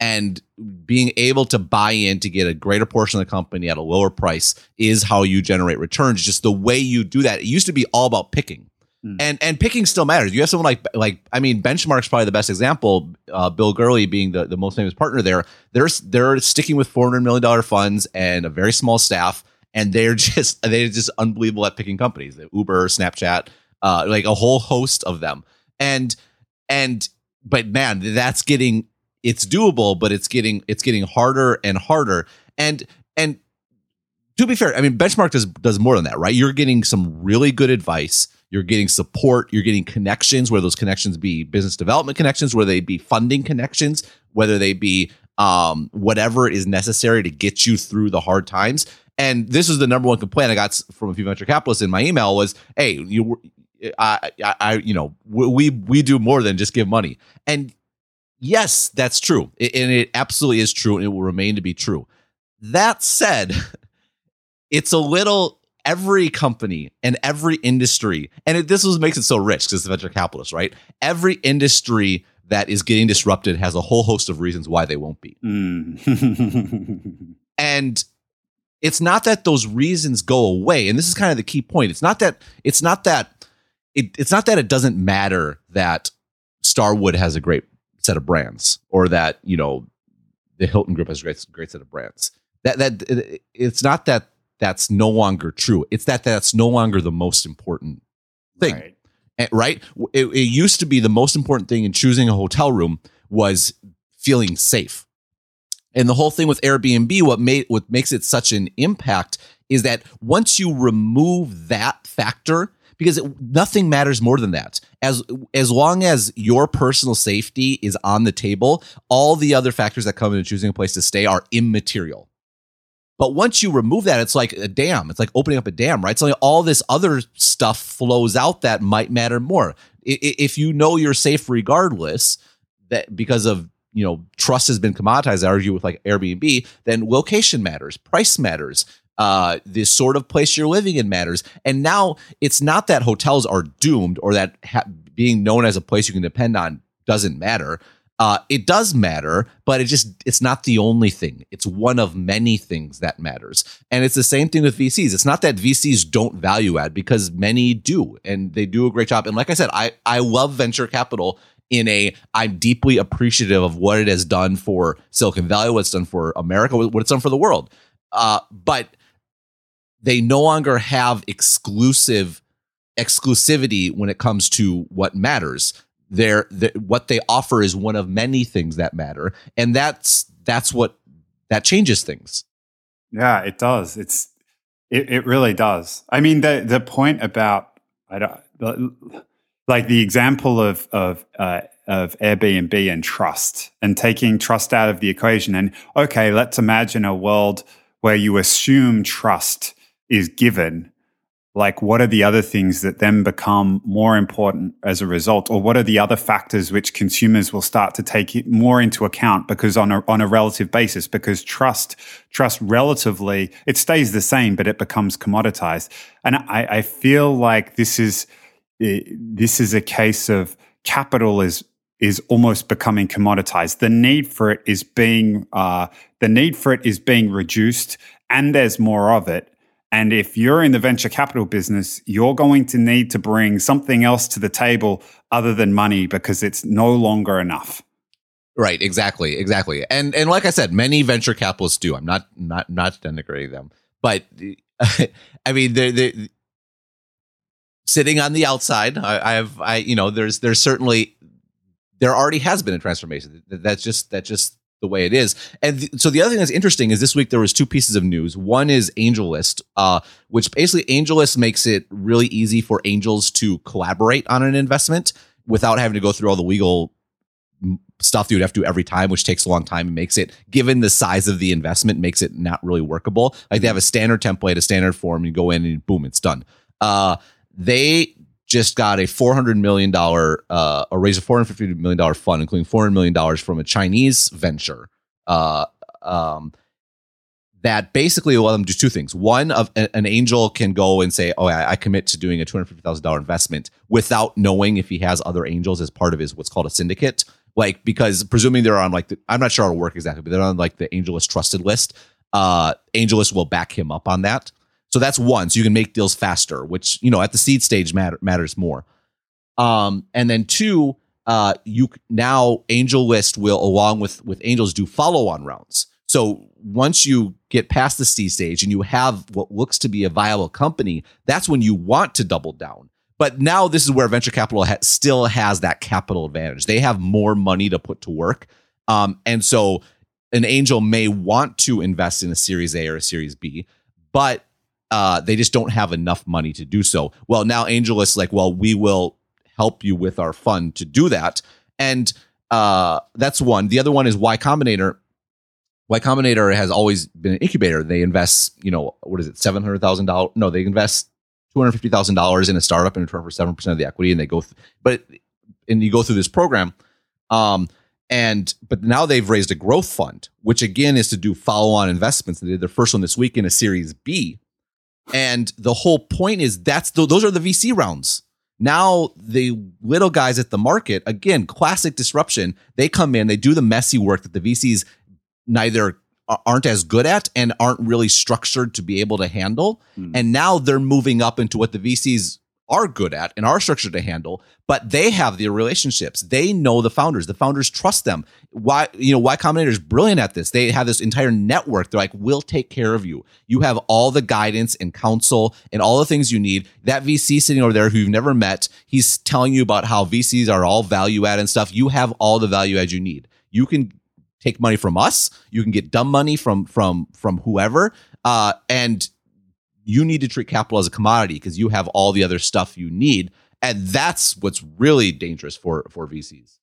and being able to buy in to get a greater portion of the company at a lower price is how you generate returns. Just the way you do that it used to be all about picking. Mm. and and picking still matters. You have someone like like i mean benchmark's probably the best example uh, bill gurley being the, the most famous partner there. They're they're sticking with 400 million dollar funds and a very small staff and they're just they're just unbelievable at picking companies. Uber snapchat uh, like a whole host of them. And and but man that's getting it's doable, but it's getting it's getting harder and harder. And and to be fair, I mean benchmark does does more than that, right? You're getting some really good advice. You're getting support. You're getting connections, where those connections be business development connections, where they be funding connections, whether they be um, whatever is necessary to get you through the hard times. And this is the number one complaint I got from a few venture capitalists in my email was, "Hey, you, I, I, I you know, we we do more than just give money." And Yes, that's true. and it absolutely is true, and it will remain to be true. That said, it's a little every company and every industry, and it, this is what makes it so rich because it's venture capitalist, right? Every industry that is getting disrupted has a whole host of reasons why they won't be. Mm. and it's not that those reasons go away, and this is kind of the key point. It's not that it's not that it, it's not that it doesn't matter that Starwood has a great set of brands or that you know the Hilton Group has a great great set of brands. That that it's not that that's no longer true. It's that that's no longer the most important thing. Right. And, right? It, it used to be the most important thing in choosing a hotel room was feeling safe. And the whole thing with Airbnb, what made what makes it such an impact is that once you remove that factor, because it, nothing matters more than that. As as long as your personal safety is on the table, all the other factors that come into choosing a place to stay are immaterial. But once you remove that, it's like a dam. It's like opening up a dam, right? So like all this other stuff flows out that might matter more. If you know you're safe regardless, that because of you know trust has been commoditized. I argue with like Airbnb, then location matters, price matters, uh, the sort of place you're living in matters. And now it's not that hotels are doomed or that ha- being known as a place you can depend on doesn't matter. Uh, it does matter, but it just it's not the only thing. It's one of many things that matters. And it's the same thing with VCs. It's not that VCs don't value add because many do, and they do a great job. And like I said, I I love venture capital in a I'm deeply appreciative of what it has done for Silicon Valley, what it's done for America, what it's done for the world. Uh, but they no longer have exclusive exclusivity when it comes to what matters. They're, they, what they offer is one of many things that matter, and that's that's what that changes things. Yeah, it does. It's it, it really does. I mean, the the point about I don't like the example of of uh, of Airbnb and trust and taking trust out of the equation. And okay, let's imagine a world where you assume trust is given, like what are the other things that then become more important as a result or what are the other factors which consumers will start to take more into account because on a, on a relative basis because trust trust relatively it stays the same but it becomes commoditized and i, I feel like this is eh, this is a case of capital is is almost becoming commoditized. The need for it is being uh, the need for it is being reduced, and there's more of it. And if you're in the venture capital business, you're going to need to bring something else to the table other than money because it's no longer enough. Right, exactly, exactly. And and like I said, many venture capitalists do. I'm not not not denigrating them, but I mean, they're, they're sitting on the outside. I, I have, I you know, there's there's certainly there already has been a transformation. That's just that's just the way it is. And th- so the other thing that's interesting is this week there was two pieces of news. One is AngelList, uh, which basically AngelList makes it really easy for angels to collaborate on an investment without having to go through all the legal stuff you would have to do every time, which takes a long time and makes it, given the size of the investment, makes it not really workable. Like they have a standard template, a standard form, you go in and boom, it's done. Uh, they just got a $400 million, uh, or raised a $450 million fund, including $400 million from a Chinese venture. Uh, um, that basically will let them do two things. One, of an angel can go and say, "Oh, I, I commit to doing a two hundred fifty thousand dollar investment," without knowing if he has other angels as part of his what's called a syndicate. Like because presuming they're on like the, I'm not sure how it'll work exactly, but they're on like the AngelList trusted list. Uh, will back him up on that. So that's one. So you can make deals faster, which you know at the seed stage matter, matters more. Um, and then two, uh, you now AngelList will along with with Angels do follow on rounds. So once you get past the seed stage and you have what looks to be a viable company, that's when you want to double down. But now this is where venture capital ha- still has that capital advantage. They have more money to put to work. Um, and so an angel may want to invest in a series A or a series B, but uh, they just don't have enough money to do so. Well, now AngelList like, well, we will help you with our fund to do that. And uh, that's one. The other one is Y Combinator. Y Combinator has always been an incubator. They invest, you know, what is it, seven hundred thousand dollars? No, they invest two hundred fifty thousand dollars in a startup in return for seven percent of the equity, and they go. Th- but and you go through this program, um, and but now they've raised a growth fund, which again is to do follow-on investments. They did their first one this week in a Series B, and the whole point is that's the, those are the VC rounds. Now the little guys at the market, again, classic disruption. They come in, they do the messy work that the VCs neither aren't as good at and aren't really structured to be able to handle. Mm. And now they're moving up into what the VCs are good at and are structured to handle, but they have the relationships. They know the founders. The founders trust them. Why, you know, Y Combinator is brilliant at this. They have this entire network. They're like, we'll take care of you. You have all the guidance and counsel and all the things you need. That VC sitting over there who you've never met, he's telling you about how VCs are all value add and stuff. You have all the value add you need. You can take money from us. You can get dumb money from from from whoever. Uh, and you need to treat capital as a commodity because you have all the other stuff you need, and that's what's really dangerous for for VCs.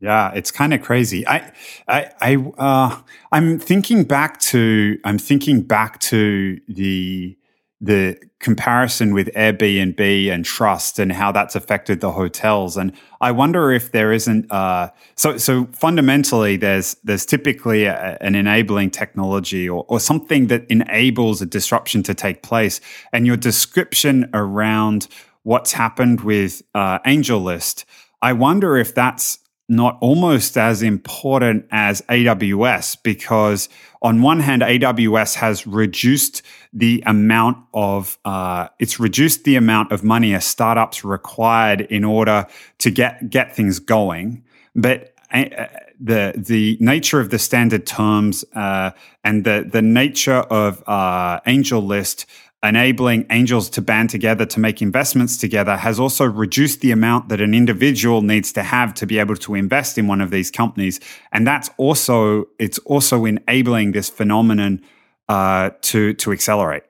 Yeah, it's kind of crazy. I, I, I, uh, I'm thinking back to, I'm thinking back to the the comparison with Airbnb and trust and how that's affected the hotels. And I wonder if there isn't uh, so so fundamentally there's there's typically a, an enabling technology or, or something that enables a disruption to take place. And your description around what's happened with uh, AngelList, I wonder if that's not almost as important as AWS because on one hand, AWS has reduced the amount of uh, it's reduced the amount of money a startups required in order to get get things going, but uh, the the nature of the standard terms uh, and the the nature of uh, AngelList enabling angels to band together to make investments together has also reduced the amount that an individual needs to have to be able to invest in one of these companies. And that's also it's also enabling this phenomenon uh, to to accelerate.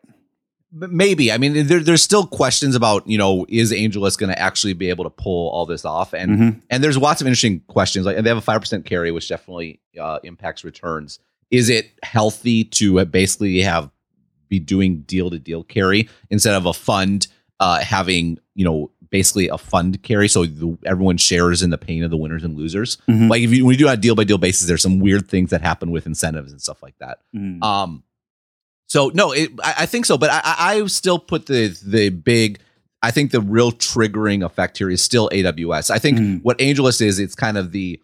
Maybe. I mean there, there's still questions about you know is AngelList going to actually be able to pull all this off? And mm-hmm. and there's lots of interesting questions. Like they have a 5% carry which definitely uh, impacts returns. Is it healthy to basically have be doing deal to deal carry instead of a fund uh, having you know basically a fund carry so the, everyone shares in the pain of the winners and losers mm-hmm. like if you when you do on a deal by deal basis there's some weird things that happen with incentives and stuff like that mm. um so no it, I, I, think so but I, I still put the the big i think the real triggering effect here is still aws i think mm. what AngelList is it's kind of the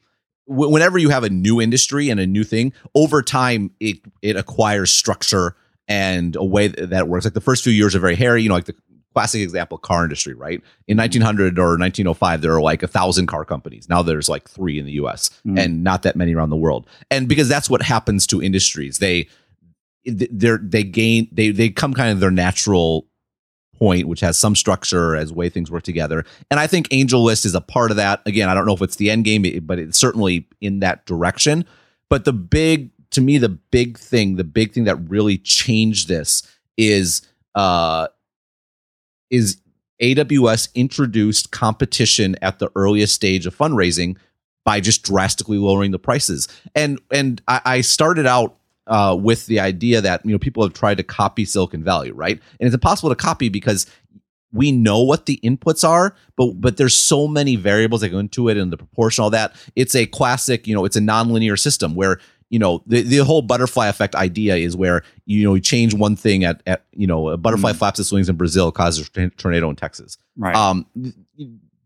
whenever you have a new industry and a new thing over time it it acquires structure and a way that works. Like the first few years are very hairy, you know, like the classic example car industry, right? In 1900 or 1905, there were like a thousand car companies. Now there's like three in the US mm. and not that many around the world. And because that's what happens to industries, they, they're, they gain, they, they come kind of their natural point, which has some structure as way things work together. And I think AngelList is a part of that. Again, I don't know if it's the end game, but it's certainly in that direction. But the big, to me, the big thing, the big thing that really changed this is uh is AWS introduced competition at the earliest stage of fundraising by just drastically lowering the prices. And and I, I started out uh, with the idea that you know people have tried to copy Silicon Valley, right? And it's impossible to copy because we know what the inputs are, but but there's so many variables that go into it and the proportion, all that. It's a classic, you know, it's a nonlinear system where you know the, the whole butterfly effect idea is where you know you change one thing at, at you know a butterfly mm. flaps its wings in Brazil causes a tornado in Texas. Right. Um,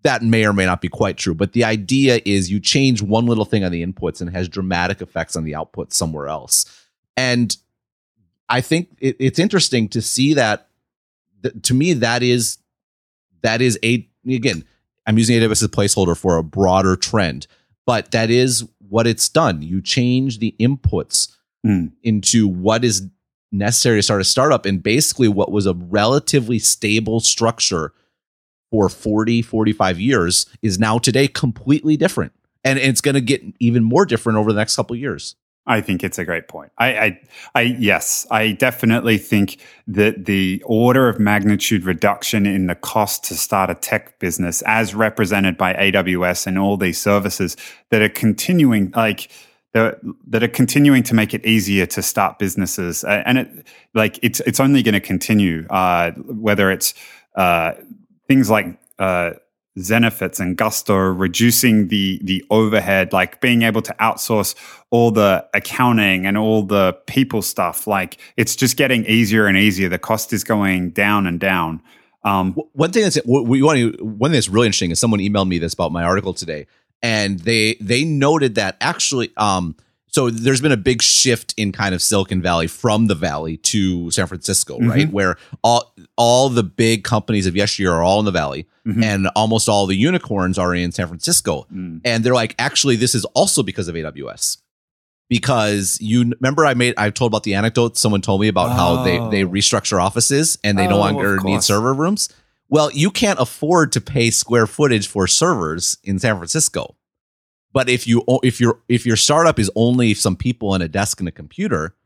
that may or may not be quite true, but the idea is you change one little thing on the inputs and it has dramatic effects on the output somewhere else. And I think it, it's interesting to see that. Th- to me, that is that is a again. I'm using AWS as a placeholder for a broader trend, but that is what it's done. You change the inputs mm. into what is necessary to start a startup, and basically what was a relatively stable structure for 40, 45 years is now today completely different. And it's going to get even more different over the next couple years. I think it's a great point. I, I, I, yes, I definitely think that the order of magnitude reduction in the cost to start a tech business, as represented by AWS and all these services that are continuing, like that, are continuing to make it easier to start businesses, and it, like it's it's only going to continue. Uh, whether it's uh, things like uh, Zenefits and Gusto, reducing the the overhead, like being able to outsource all the accounting and all the people stuff. Like it's just getting easier and easier. The cost is going down and down. Um, one thing that's we want to, one thing that's really interesting is someone emailed me this about my article today, and they they noted that actually um, so there's been a big shift in kind of Silicon Valley from the Valley to San Francisco, mm-hmm. right? Where all all the big companies of yesteryear are all in the Valley, mm-hmm. and almost all the unicorns are in San Francisco. Mm. And they're like, actually, this is also because of AWS. Because you remember, I made I told about the anecdote. Someone told me about oh. how they they oh. restructure offices and they oh, no longer need server rooms. Well, you can't afford to pay square footage for servers in San Francisco. But if you if your if your startup is only some people and a desk and a computer,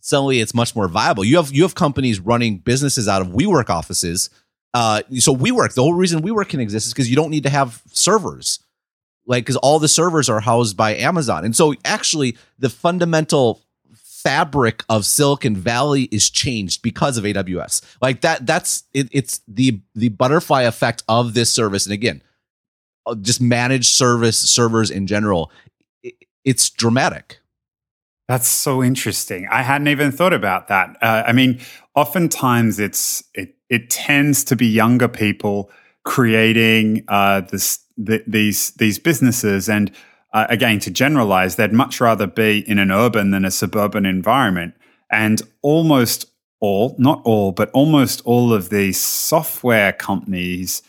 suddenly it's much more viable. You have you have companies running businesses out of WeWork offices. Uh, so WeWork, the whole reason WeWork can exist is because you don't need to have servers, like because all the servers are housed by Amazon. And so actually, the fundamental fabric of Silicon Valley is changed because of AWS. Like that, that's it, it's the the butterfly effect of this service. And again, just managed service servers in general, it's dramatic. That's so interesting. I hadn't even thought about that. Uh, I mean, oftentimes it's it it tends to be younger people creating uh, this the, these these businesses, and uh, again, to generalize, they'd much rather be in an urban than a suburban environment. And almost all, not all, but almost all of these software companies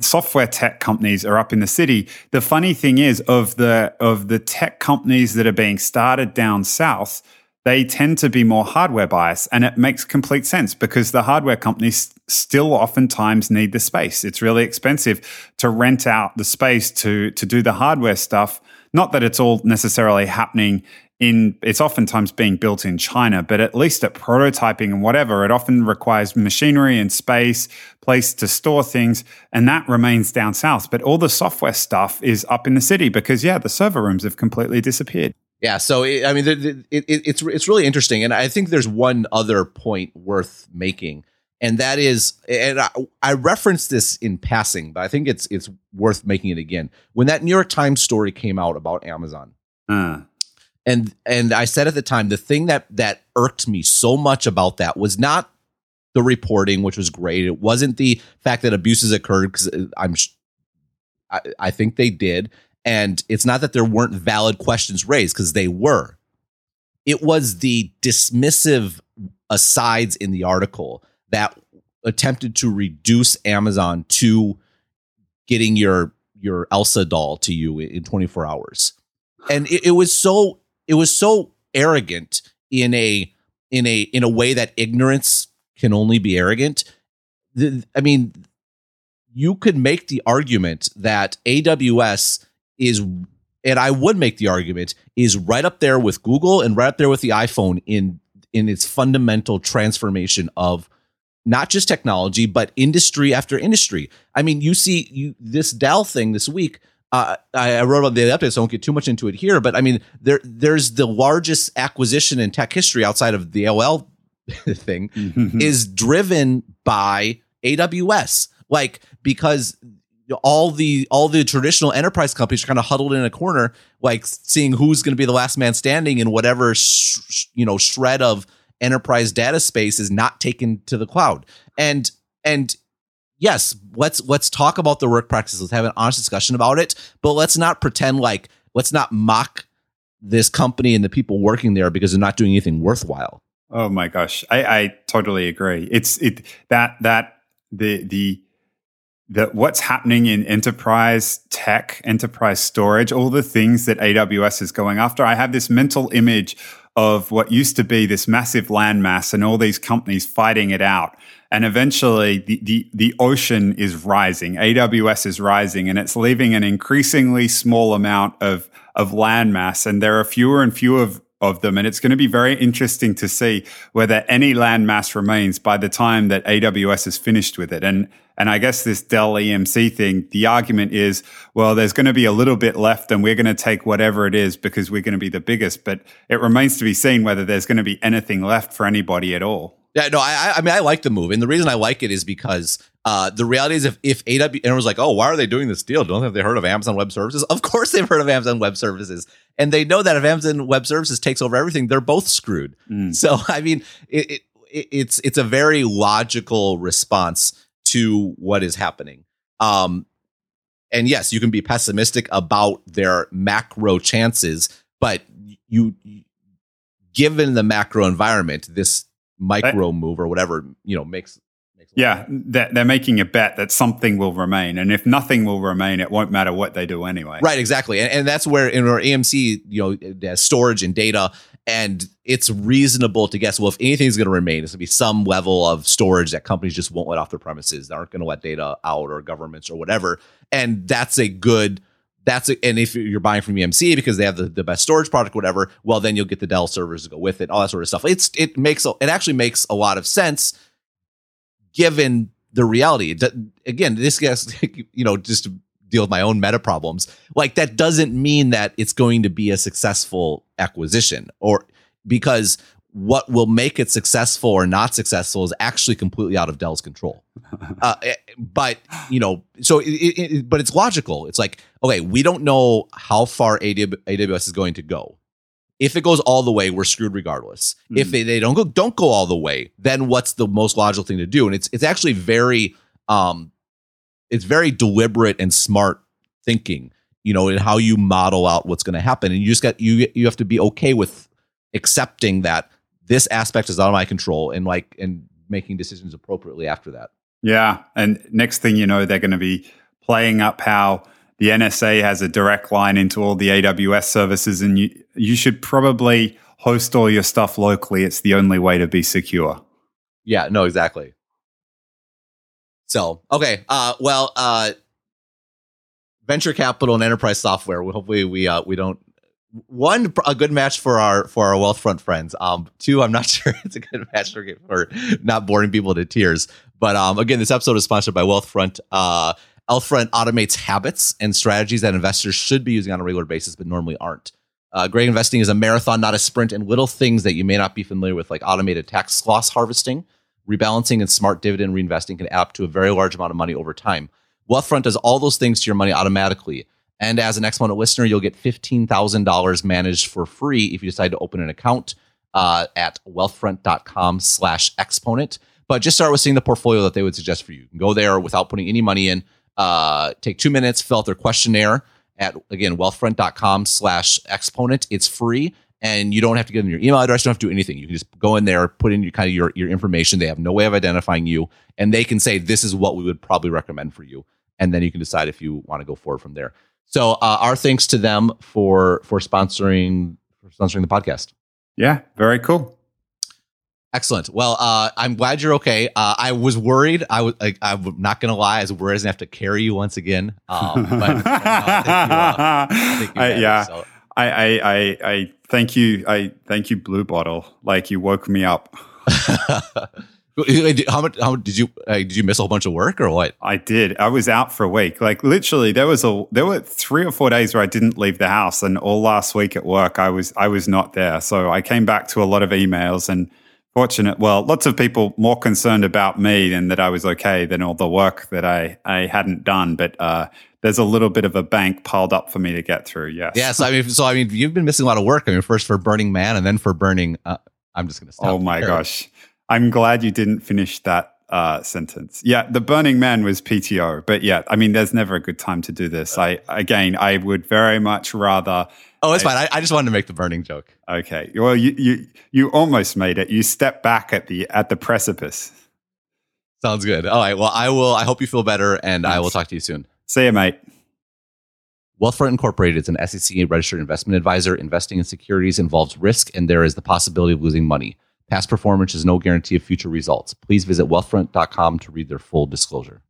software tech companies are up in the city. The funny thing is of the of the tech companies that are being started down south, they tend to be more hardware biased and it makes complete sense because the hardware companies still oftentimes need the space. It's really expensive to rent out the space to to do the hardware stuff. Not that it's all necessarily happening in it's oftentimes being built in China, but at least at prototyping and whatever, it often requires machinery and space, place to store things, and that remains down south. But all the software stuff is up in the city because yeah, the server rooms have completely disappeared. Yeah, so it, I mean, it, it, it's it's really interesting, and I think there's one other point worth making, and that is, and I, I referenced this in passing, but I think it's it's worth making it again. When that New York Times story came out about Amazon, uh and and I said at the time the thing that that irked me so much about that was not the reporting, which was great. It wasn't the fact that abuses occurred because uh, I'm I, I think they did, and it's not that there weren't valid questions raised because they were. It was the dismissive asides in the article that attempted to reduce Amazon to getting your your Elsa doll to you in 24 hours. And it, it was so it was so arrogant in a in a in a way that ignorance can only be arrogant the, I mean, you could make the argument that AWS is, and I would make the argument is right up there with Google and right up there with the iPhone in in its fundamental transformation of not just technology but industry after industry. I mean, you see you this Dell thing this week. Uh, I, wrote about the update, so I won't get too much into it here. But I mean, there there's the largest acquisition in tech history outside of the AOL thing mm-hmm. is driven by AWS. Like because all the all the traditional enterprise companies are kind of huddled in a corner, like seeing who's going to be the last man standing in whatever sh- you know shred of enterprise data space is not taken to the cloud. And and yes, let's let's talk about the work practices. Let's have an honest discussion about it, but let's not pretend like let's not mock this company and the people working there because they're not doing anything worthwhile. Oh my gosh, I, I totally agree. It's it that that the the that what's happening in enterprise tech, enterprise storage, all the things that AWS is going after. I have this mental image of what used to be this massive landmass and all these companies fighting it out. And eventually the, the, the ocean is rising. AWS is rising and it's leaving an increasingly small amount of, of landmass. And there are fewer and fewer of, of them. And it's going to be very interesting to see whether any landmass remains by the time that AWS is finished with it. And, and I guess this Dell EMC thing, the argument is, well, there's going to be a little bit left and we're going to take whatever it is because we're going to be the biggest. But it remains to be seen whether there's going to be anything left for anybody at all. Yeah, no, I, I mean, I like the move. And the reason I like it is because uh, the reality is, if if AWS and was like, oh, why are they doing this deal? Don't have they heard of Amazon Web Services? Of course, they've heard of Amazon Web Services, and they know that if Amazon Web Services takes over everything, they're both screwed. Mm. So, I mean, it, it, it's it's a very logical response to what is happening. Um, and yes, you can be pessimistic about their macro chances, but you, given the macro environment, this micro move or whatever you know makes yeah, they're, they're making a bet that something will remain, and if nothing will remain, it won't matter what they do anyway. Right, exactly, and, and that's where in our EMC, you know, has storage and data, and it's reasonable to guess. Well, if anything's going to remain, it's going to be some level of storage that companies just won't let off their premises. They aren't going to let data out, or governments, or whatever, and that's a good that's a, and if you're buying from EMC because they have the, the best storage product, whatever, well then you'll get the Dell servers to go with it, all that sort of stuff. It's it makes it actually makes a lot of sense given the reality. Again, this gets, you know, just to deal with my own meta problems, like that doesn't mean that it's going to be a successful acquisition or because what will make it successful or not successful is actually completely out of Dell's control. Uh, eh, but you know, so it, it, but it's logical. It's like okay, we don't know how far AWS is going to go. If it goes all the way, we're screwed regardless. Mm-hmm. If they, they don't go don't go all the way, then what's the most logical thing to do? And it's it's actually very um it's very deliberate and smart thinking, you know, in how you model out what's going to happen. And you just got you you have to be okay with accepting that this aspect is out of my control and like and making decisions appropriately after that. Yeah. And next thing you know, they're going to be playing up how the NSA has a direct line into all the AWS services, and you you should probably host all your stuff locally. It's the only way to be secure. Yeah, no, exactly. So okay, uh, well, uh, venture capital and enterprise software. Hopefully, we uh, we don't one a good match for our for our Wealthfront friends. Um, two, I'm not sure it's a good match for, for not boring people to tears. But um, again, this episode is sponsored by Wealthfront. Uh, Wealthfront automates habits and strategies that investors should be using on a regular basis, but normally aren't. Uh, great investing is a marathon, not a sprint, and little things that you may not be familiar with, like automated tax loss harvesting, rebalancing, and smart dividend reinvesting, can add up to a very large amount of money over time. Wealthfront does all those things to your money automatically. And as an Exponent listener, you'll get $15,000 managed for free if you decide to open an account uh, at wealthfront.com slash exponent. But just start with seeing the portfolio that they would suggest for you. you can go there without putting any money in uh, take two minutes, fill out their questionnaire at again wealthfront.com slash exponent. It's free and you don't have to give them your email address. You don't have to do anything. You can just go in there, put in your kind of your, your information. They have no way of identifying you, and they can say this is what we would probably recommend for you, and then you can decide if you want to go forward from there. So uh, our thanks to them for for sponsoring for sponsoring the podcast. Yeah, very cool. Excellent. Well, uh, I'm glad you're okay. Uh, I was worried. I was like, I'm not gonna lie. I was worried I was have to carry you once again. Um, but, but no, I you, I think you yeah. so. I, I, I, I thank you. I thank you, Blue Bottle. Like you woke me up. how much? How did you? Uh, did you miss a whole bunch of work or what? I did. I was out for a week. Like literally, there was a there were three or four days where I didn't leave the house, and all last week at work, I was I was not there. So I came back to a lot of emails, and fortunate. Well, lots of people more concerned about me and that I was okay than all the work that I I hadn't done. But uh, there's a little bit of a bank piled up for me to get through. Yes. Yeah. So I mean, so I mean, you've been missing a lot of work. I mean, first for Burning Man, and then for Burning. Uh, I'm just gonna stop. Oh my there. gosh. I'm glad you didn't finish that uh, sentence. Yeah, the Burning Man was PTO, but yeah, I mean, there's never a good time to do this. I again, I would very much rather. Oh, it's fine. I, I just wanted to make the burning joke. Okay, well, you you you almost made it. You stepped back at the at the precipice. Sounds good. All right. Well, I will. I hope you feel better, and I will talk to you soon. See you, mate. Wealthfront Incorporated is an SEC registered investment advisor. Investing in securities involves risk, and there is the possibility of losing money. Past performance is no guarantee of future results. Please visit wealthfront.com to read their full disclosure.